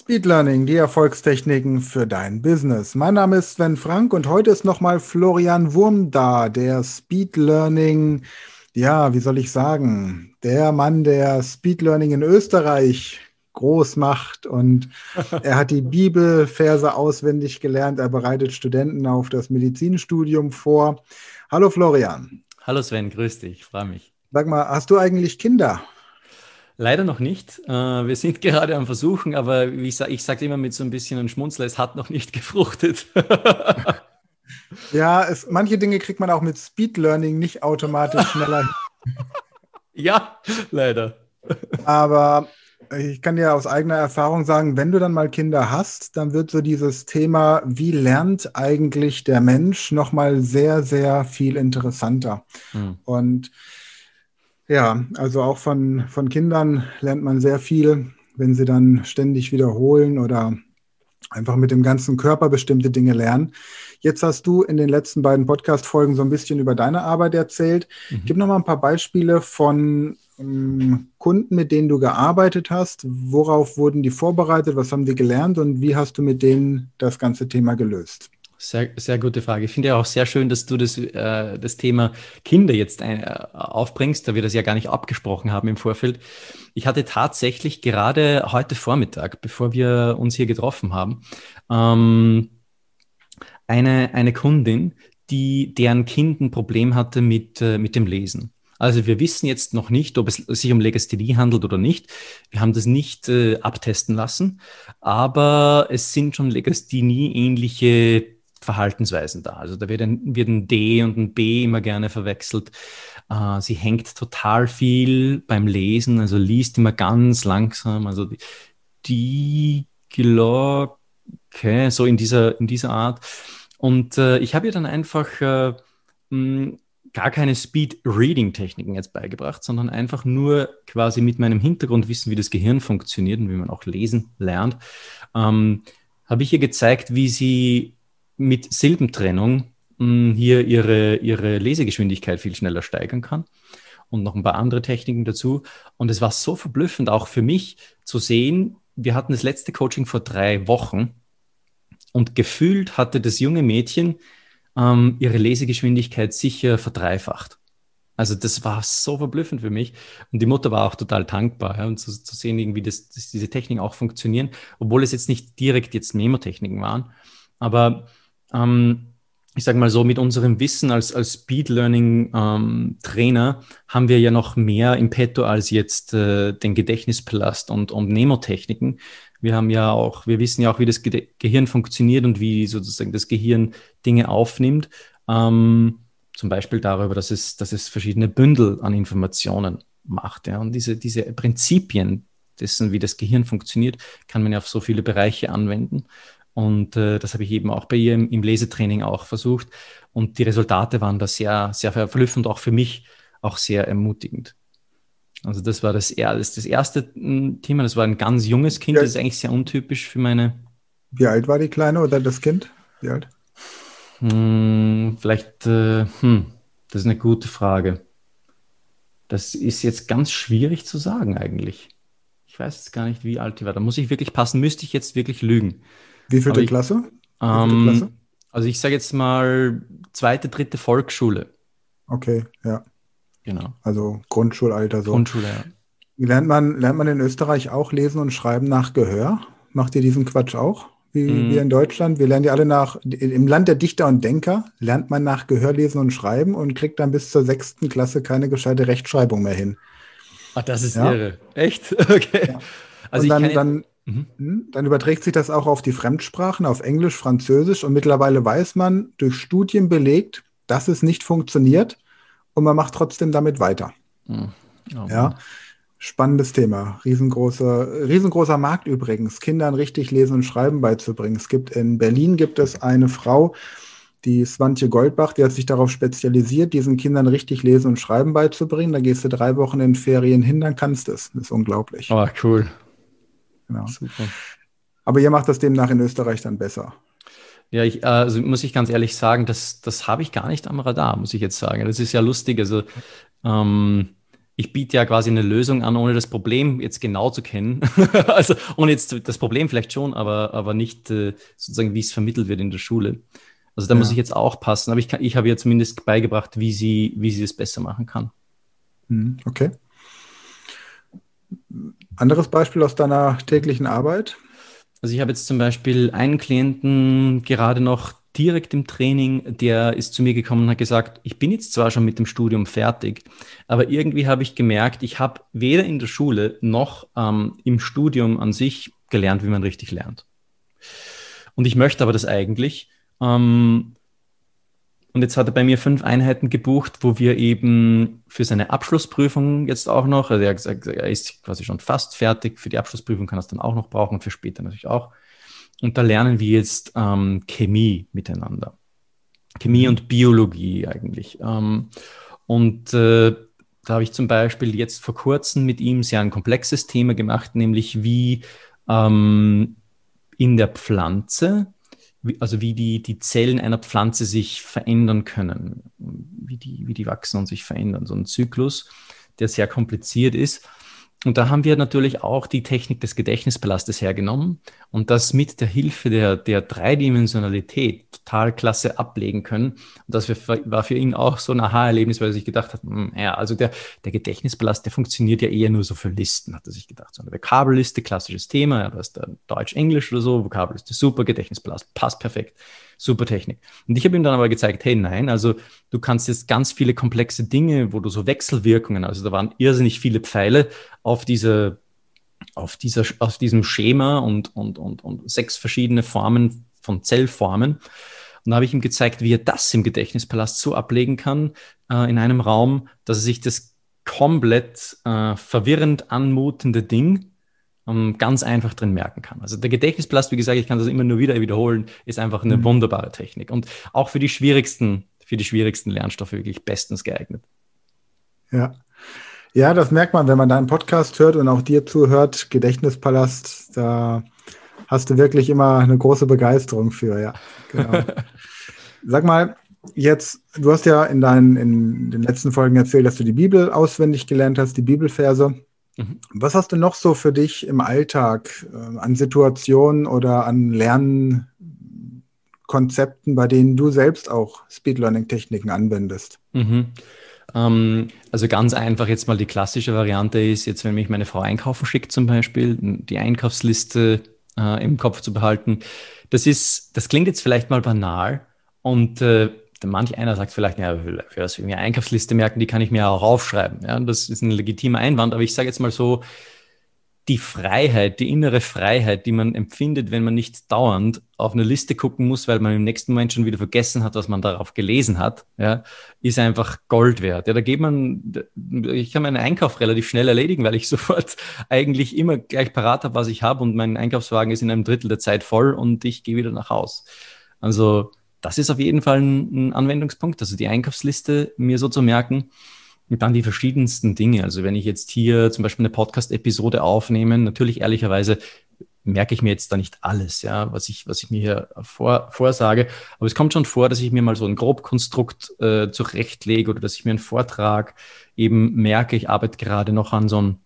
Speed Learning, die Erfolgstechniken für dein Business. Mein Name ist Sven Frank und heute ist nochmal Florian Wurm da, der Speed Learning, ja, wie soll ich sagen, der Mann, der Speed Learning in Österreich groß macht und er hat die Bibelverse auswendig gelernt. Er bereitet Studenten auf das Medizinstudium vor. Hallo Florian. Hallo Sven, grüß dich, ich freue mich. Sag mal, hast du eigentlich Kinder? Leider noch nicht. Äh, wir sind gerade am Versuchen, aber ich sage ich sag immer mit so ein bisschen einem Schmunzler, es hat noch nicht gefruchtet. ja, es, manche Dinge kriegt man auch mit Speed Learning nicht automatisch schneller. ja, leider. Aber ich kann dir aus eigener Erfahrung sagen, wenn du dann mal Kinder hast, dann wird so dieses Thema, wie lernt eigentlich der Mensch, nochmal sehr, sehr viel interessanter. Hm. Und ja, also auch von, von Kindern lernt man sehr viel, wenn sie dann ständig wiederholen oder einfach mit dem ganzen Körper bestimmte Dinge lernen. Jetzt hast du in den letzten beiden Podcast-Folgen so ein bisschen über deine Arbeit erzählt. Mhm. Gib noch mal ein paar Beispiele von ähm, Kunden, mit denen du gearbeitet hast. Worauf wurden die vorbereitet? Was haben die gelernt? Und wie hast du mit denen das ganze Thema gelöst? Sehr, sehr gute Frage. Ich finde ja auch sehr schön, dass du das, äh, das Thema Kinder jetzt ein, äh, aufbringst, da wir das ja gar nicht abgesprochen haben im Vorfeld. Ich hatte tatsächlich gerade heute Vormittag, bevor wir uns hier getroffen haben, ähm, eine, eine Kundin, die, deren Kind ein Problem hatte mit, äh, mit dem Lesen. Also wir wissen jetzt noch nicht, ob es sich um Legasthenie handelt oder nicht. Wir haben das nicht äh, abtesten lassen, aber es sind schon Legasthenie-ähnliche Verhaltensweisen da. Also da wird ein, wird ein D und ein B immer gerne verwechselt. Äh, sie hängt total viel beim Lesen, also liest immer ganz langsam. Also die, die Glocke, so in dieser, in dieser Art. Und äh, ich habe ihr dann einfach äh, mh, gar keine Speed-Reading-Techniken jetzt beigebracht, sondern einfach nur quasi mit meinem Hintergrundwissen, wie das Gehirn funktioniert und wie man auch lesen lernt, ähm, habe ich ihr gezeigt, wie sie mit Silbentrennung mh, hm, hier ihre, ihre Lesegeschwindigkeit viel schneller steigern kann und noch ein paar andere Techniken dazu. Und es war so verblüffend auch für mich zu sehen, wir hatten das letzte Coaching vor drei Wochen und gefühlt hatte das junge Mädchen ähm, ihre Lesegeschwindigkeit sicher verdreifacht. Also das war so verblüffend für mich. Und die Mutter war auch total dankbar, ja, und zu, zu sehen, irgendwie, dass, dass diese Techniken auch funktionieren, obwohl es jetzt nicht direkt jetzt Memo-Techniken waren. Aber ähm, ich sage mal so, mit unserem Wissen als, als Speed Learning ähm, Trainer haben wir ja noch mehr im Petto als jetzt äh, den Gedächtnispalast und, und Nemotechniken. Wir haben ja auch, wir wissen ja auch, wie das Ge Gehirn funktioniert und wie sozusagen das Gehirn Dinge aufnimmt. Ähm, zum Beispiel darüber, dass es, dass es verschiedene Bündel an Informationen macht. Ja. Und diese, diese Prinzipien dessen, wie das Gehirn funktioniert, kann man ja auf so viele Bereiche anwenden. Und äh, das habe ich eben auch bei ihr im, im, Lesetraining auch versucht. Und die Resultate waren da sehr, sehr verblüffend, auch für mich auch sehr ermutigend. Also das war das, das, das erste hm, Thema, das war ein ganz junges Kind, das ist eigentlich sehr untypisch für meine. Wie alt war die Kleine oder das Kind? Wie alt? Hm, vielleicht, äh, hm, das ist eine gute Frage. Das ist jetzt ganz schwierig zu sagen eigentlich. Ich weiß jetzt gar nicht, wie alt die war. Da muss ich wirklich passen, müsste ich jetzt wirklich lügen. Wie viele Klasse? Ähm, Klasse? Also ich sage jetzt mal zweite, dritte Volksschule. Okay, ja. Genau. Also Grundschulalter so. Grundschule, ja. Lernt man, lernt man in Österreich auch lesen und schreiben nach Gehör? Macht ihr diesen Quatsch auch? Wie, mm. wie in Deutschland? Wir lernen ja alle nach, im Land der Dichter und Denker lernt man nach Gehör lesen und schreiben und kriegt dann bis zur sechsten Klasse keine gescheite Rechtschreibung mehr hin. Ach, das ist ja? irre. Echt? Okay. Ja. Also und dann, dann, Mhm. Hm? Dann überträgt sich das auch auf die Fremdsprachen, auf Englisch, Französisch und mittlerweile weiß man durch Studien belegt, dass es nicht funktioniert und man macht trotzdem damit weiter. Mhm. Oh, ja. Spannendes Thema. Riesengroßer, riesengroßer Markt übrigens, Kindern richtig lesen und schreiben beizubringen. Es gibt in Berlin gibt es eine Frau, die Swantje Goldbach, die hat sich darauf spezialisiert, diesen Kindern richtig lesen und schreiben beizubringen. Da gehst du drei Wochen in Ferien hin, dann kannst du es. Das ist unglaublich. Oh, cool. Genau. Super. Aber ihr macht das demnach in Österreich dann besser. Ja, ich, also muss ich ganz ehrlich sagen, das, das habe ich gar nicht am Radar, muss ich jetzt sagen. Das ist ja lustig. Also ähm, ich biete ja quasi eine Lösung an, ohne das Problem jetzt genau zu kennen. also ohne jetzt das Problem vielleicht schon, aber, aber nicht äh, sozusagen, wie es vermittelt wird in der Schule. Also da ja. muss ich jetzt auch passen. Aber ich, kann, ich habe ihr zumindest beigebracht, wie sie, wie sie es besser machen kann. Hm, okay. Anderes Beispiel aus deiner täglichen Arbeit? Also ich habe jetzt zum Beispiel einen Klienten gerade noch direkt im Training, der ist zu mir gekommen und hat gesagt, ich bin jetzt zwar schon mit dem Studium fertig, aber irgendwie habe ich gemerkt, ich habe weder in der Schule noch ähm, im Studium an sich gelernt, wie man richtig lernt. Und ich möchte aber das eigentlich. Ähm, und jetzt hat er bei mir fünf Einheiten gebucht, wo wir eben für seine Abschlussprüfung jetzt auch noch, also er er ist quasi schon fast fertig, für die Abschlussprüfung kann er es dann auch noch brauchen und für später natürlich auch. Und da lernen wir jetzt ähm, Chemie miteinander. Chemie und Biologie eigentlich. Ähm, und äh, da habe ich zum Beispiel jetzt vor kurzem mit ihm sehr ein komplexes Thema gemacht, nämlich wie ähm, in der Pflanze, also wie die, die Zellen einer Pflanze sich verändern können, wie die, wie die wachsen und sich verändern. So ein Zyklus, der sehr kompliziert ist. Und da haben wir natürlich auch die Technik des Gedächtnispalastes hergenommen und das mit der Hilfe der, der Dreidimensionalität total klasse ablegen können. Und das war für ihn auch so ein Aha-Erlebnis, weil er sich gedacht hat, hm, ja, also der, der Gedächtnispalast, der funktioniert ja eher nur so für Listen, hat er sich gedacht. So eine Vokabelliste, klassisches Thema, ja, da ist Deutsch-Englisch oder so, Vokabelliste super, Gedächtnispalast, passt perfekt super Technik. Und ich habe ihm dann aber gezeigt, hey, nein, also du kannst jetzt ganz viele komplexe Dinge, wo du so Wechselwirkungen, also da waren irrsinnig viele Pfeile auf diese, auf dieser, auf diesem Schema und, und, und, und sechs verschiedene Formen von Zellformen. Und da habe ich ihm gezeigt, wie er das im Gedächtnispalast so ablegen kann äh, in einem Raum, dass er sich das komplett äh, verwirrend anmutende Ding ganz einfach drin merken kann. Also der Gedächtnisplast, wie gesagt, ich kann das immer nur wieder wiederholen, ist einfach eine mhm. wunderbare Technik und auch für die schwierigsten, für die schwierigsten Lernstoffe wirklich bestens geeignet. Ja. Ja, das merkt man, wenn man deinen Podcast hört und auch dir zuhört, Gedächtnispalast, da hast du wirklich immer eine große Begeisterung für, ja. Genau. Sag mal, jetzt, du hast ja in deinen in den letzten Folgen erzählt, dass du die Bibel auswendig gelernt hast, die Bibelverse. Mhm. Was hast du noch so für dich im Alltag äh, an Situationen oder an Lernkonzepten, bei denen du selbst auch Speed Learning Techniken anwendest? Mhm. Ähm, also ganz einfach jetzt mal die klassische Variante ist, jetzt wenn mich meine Frau einkaufen schickt zum Beispiel, die Einkaufsliste äh, im Kopf zu behalten. Das ist, das klingt jetzt vielleicht mal banal und äh, manch einer sagt vielleicht, ja, für das irgendwie Einkaufsliste merken, die kann ich mir auch aufschreiben. Ja, das ist ein legitimer Einwand, aber ich sage jetzt mal so, die Freiheit, die innere Freiheit, die man empfindet, wenn man nicht dauernd auf eine Liste gucken muss, weil man im nächsten Moment schon wieder vergessen hat, was man darauf gelesen hat, ja, ist einfach Gold wert. Ja, da geht man, ich kann meinen Einkauf relativ schnell erledigen, weil ich sofort eigentlich immer gleich parat habe, was ich habe und mein Einkaufswagen ist in einem Drittel der Zeit voll und ich gehe wieder nach Haus. Also das ist auf jeden Fall ein, ein Anwendungspunkt, also die Einkaufsliste mir so zu merken. Und dann die verschiedensten Dinge. Also wenn ich jetzt hier zum Beispiel eine Podcast-Episode aufnehme, natürlich ehrlicherweise merke ich mir jetzt da nicht alles, ja, was ich, was ich mir hier vor, vorsage. Aber es kommt schon vor, dass ich mir mal so ein Grobkonstrukt äh, zurechtlege oder dass ich mir einen Vortrag eben merke, ich arbeite gerade noch an so einem,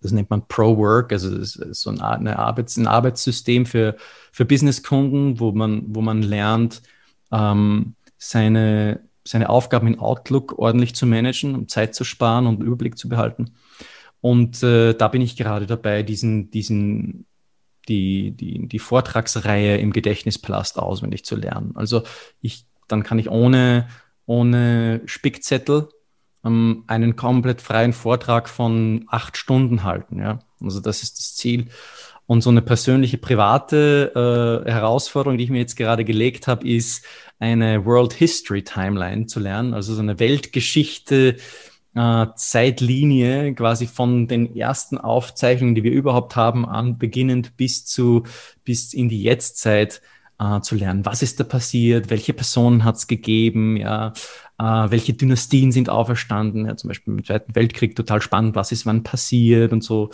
das nennt man Pro-Work, also so ein, eine Arbeits-, ein Arbeitssystem für, für Businesskunden, wo man, wo man lernt, ähm, seine, seine Aufgaben in Outlook ordentlich zu managen, um Zeit zu sparen und Überblick zu behalten. Und äh, da bin ich gerade dabei, diesen, diesen, die, die, die Vortragsreihe im Gedächtnispalast auswendig zu lernen. Also ich, dann kann ich ohne, ohne Spickzettel ähm, einen komplett freien Vortrag von acht Stunden halten. Ja? Also das ist das Ziel. Und so eine persönliche, private äh, Herausforderung, die ich mir jetzt gerade gelegt habe, ist eine World History Timeline zu lernen, also so eine Weltgeschichte äh, Zeitlinie quasi von den ersten Aufzeichnungen, die wir überhaupt haben, an beginnend bis zu bis in die Jetztzeit äh, zu lernen. Was ist da passiert? Welche Personen hat es gegeben? Ja, äh, welche Dynastien sind auferstanden? Ja, zum Beispiel im Zweiten Weltkrieg total spannend. Was ist wann passiert und so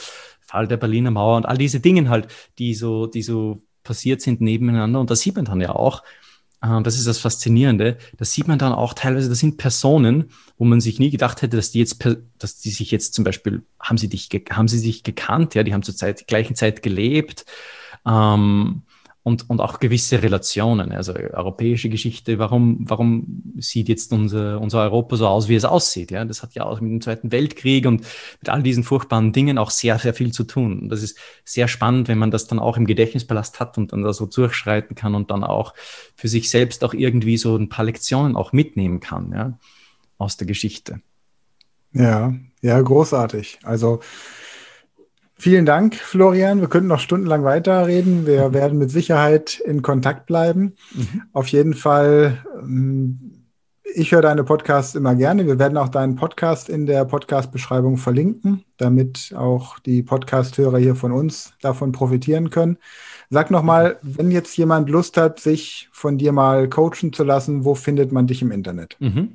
Fall der Berliner Mauer und all diese Dinge halt, die so, die so passiert sind nebeneinander. Und da sieht man dann ja auch, äh, das ist das Faszinierende, da sieht man dann auch teilweise, das sind Personen, wo man sich nie gedacht hätte, dass die jetzt, dass die sich jetzt zum Beispiel, haben sie dich, haben sie sich gekannt, ja, die haben zur Zeit, gleichen Zeit gelebt. Ähm, und, und auch gewisse Relationen. Also europäische Geschichte, warum, warum sieht jetzt unser, unser Europa so aus, wie es aussieht? Ja, das hat ja auch mit dem Zweiten Weltkrieg und mit all diesen furchtbaren Dingen auch sehr, sehr viel zu tun. Und das ist sehr spannend, wenn man das dann auch im Gedächtnispalast hat und dann da so durchschreiten kann und dann auch für sich selbst auch irgendwie so ein paar Lektionen auch mitnehmen kann, ja, aus der Geschichte. Ja, ja, großartig. Also, Vielen Dank, Florian. Wir könnten noch stundenlang weiterreden. Wir mhm. werden mit Sicherheit in Kontakt bleiben. Mhm. Auf jeden Fall, ähm, ich höre deine Podcasts immer gerne. Wir werden auch deinen Podcast in der Podcast-Beschreibung verlinken, damit auch die Podcast-Hörer hier von uns davon profitieren können. Sag nochmal, wenn jetzt jemand Lust hat, sich von dir mal coachen zu lassen, wo findet man dich im Internet? Mhm.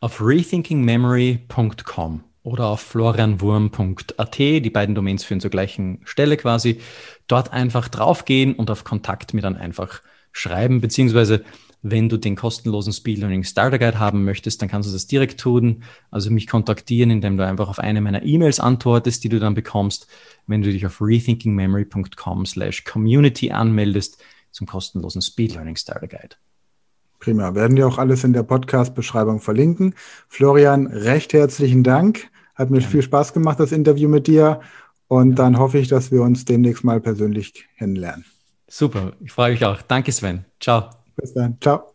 Auf rethinkingmemory.com oder auf florianwurm.at. Die beiden Domains führen zur gleichen Stelle quasi. Dort einfach draufgehen und auf Kontakt mir dann einfach schreiben, beziehungsweise wenn du den kostenlosen Speed Learning Starter Guide haben möchtest, dann kannst du das direkt tun. Also mich kontaktieren, indem du einfach auf eine meiner E-Mails antwortest, die du dann bekommst, wenn du dich auf rethinkingmemory.com slash community anmeldest zum kostenlosen Speed Learning Starter Guide. Prima. Werden wir auch alles in der Podcast-Beschreibung verlinken. Florian, recht herzlichen Dank. Hat mir ja. viel Spaß gemacht, das Interview mit dir. Und ja. dann hoffe ich, dass wir uns demnächst mal persönlich kennenlernen. Super. Ich freue mich auch. Danke, Sven. Ciao. Bis dann. Ciao.